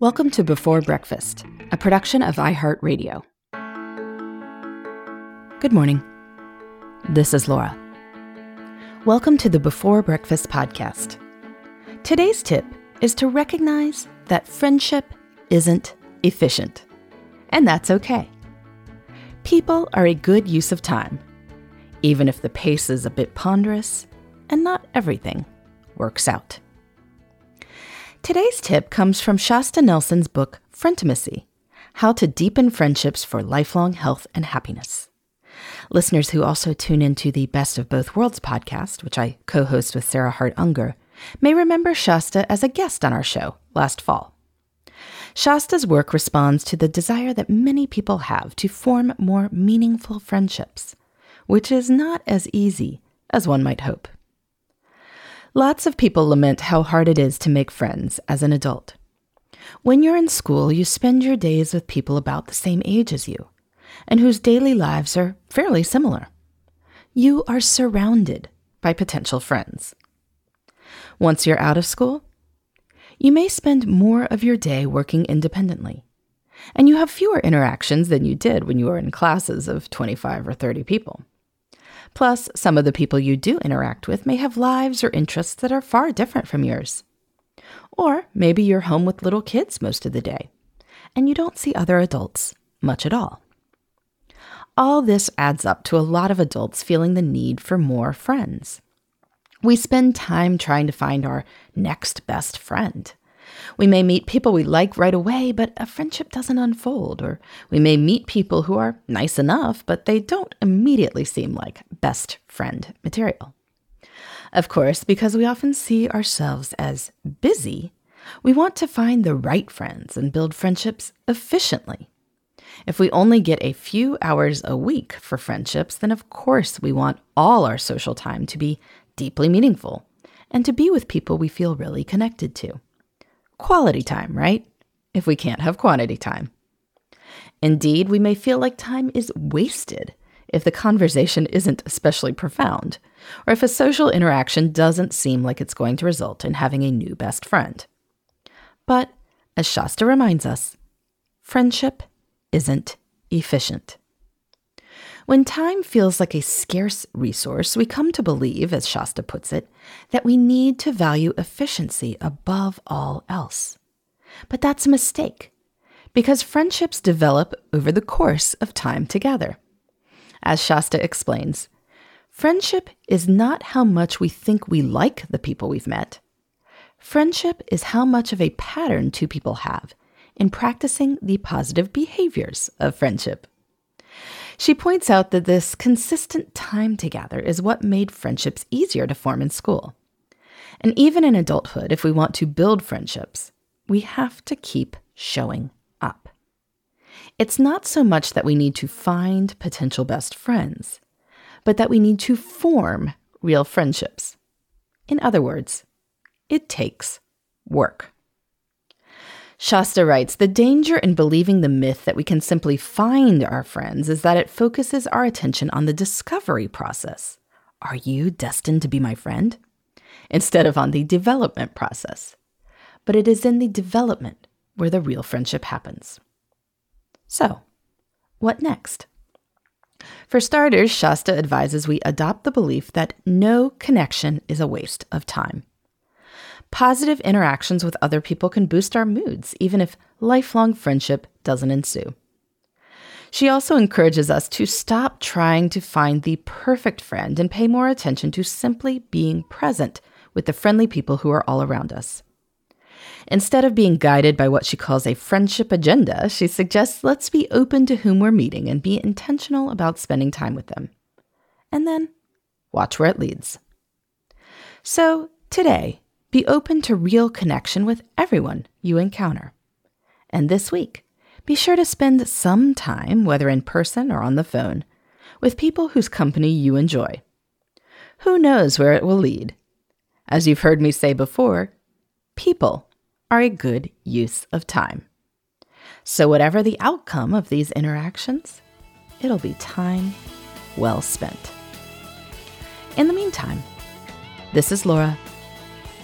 Welcome to Before Breakfast, a production of iHeartRadio. Good morning. This is Laura. Welcome to the Before Breakfast podcast. Today's tip is to recognize that friendship isn't efficient, and that's okay. People are a good use of time, even if the pace is a bit ponderous and not everything works out. Today's tip comes from Shasta Nelson's book, Frientimacy How to Deepen Friendships for Lifelong Health and Happiness. Listeners who also tune into the Best of Both Worlds podcast, which I co host with Sarah Hart Unger, may remember Shasta as a guest on our show last fall. Shasta's work responds to the desire that many people have to form more meaningful friendships, which is not as easy as one might hope. Lots of people lament how hard it is to make friends as an adult. When you're in school, you spend your days with people about the same age as you and whose daily lives are fairly similar. You are surrounded by potential friends. Once you're out of school, you may spend more of your day working independently, and you have fewer interactions than you did when you were in classes of 25 or 30 people. Plus, some of the people you do interact with may have lives or interests that are far different from yours. Or maybe you're home with little kids most of the day, and you don't see other adults much at all. All this adds up to a lot of adults feeling the need for more friends. We spend time trying to find our next best friend. We may meet people we like right away, but a friendship doesn't unfold. Or we may meet people who are nice enough, but they don't immediately seem like best friend material. Of course, because we often see ourselves as busy, we want to find the right friends and build friendships efficiently. If we only get a few hours a week for friendships, then of course we want all our social time to be deeply meaningful and to be with people we feel really connected to quality time, right? If we can't have quantity time. Indeed, we may feel like time is wasted if the conversation isn't especially profound, or if a social interaction doesn't seem like it's going to result in having a new best friend. But, as Shasta reminds us, friendship isn't efficient. When time feels like a scarce resource, we come to believe, as Shasta puts it, that we need to value efficiency above all else. But that's a mistake, because friendships develop over the course of time together. As Shasta explains, friendship is not how much we think we like the people we've met. Friendship is how much of a pattern two people have in practicing the positive behaviors of friendship. She points out that this consistent time together is what made friendships easier to form in school. And even in adulthood, if we want to build friendships, we have to keep showing up. It's not so much that we need to find potential best friends, but that we need to form real friendships. In other words, it takes work. Shasta writes The danger in believing the myth that we can simply find our friends is that it focuses our attention on the discovery process. Are you destined to be my friend? Instead of on the development process. But it is in the development where the real friendship happens. So, what next? For starters, Shasta advises we adopt the belief that no connection is a waste of time. Positive interactions with other people can boost our moods, even if lifelong friendship doesn't ensue. She also encourages us to stop trying to find the perfect friend and pay more attention to simply being present with the friendly people who are all around us. Instead of being guided by what she calls a friendship agenda, she suggests let's be open to whom we're meeting and be intentional about spending time with them. And then watch where it leads. So, today, be open to real connection with everyone you encounter. And this week, be sure to spend some time, whether in person or on the phone, with people whose company you enjoy. Who knows where it will lead? As you've heard me say before, people are a good use of time. So, whatever the outcome of these interactions, it'll be time well spent. In the meantime, this is Laura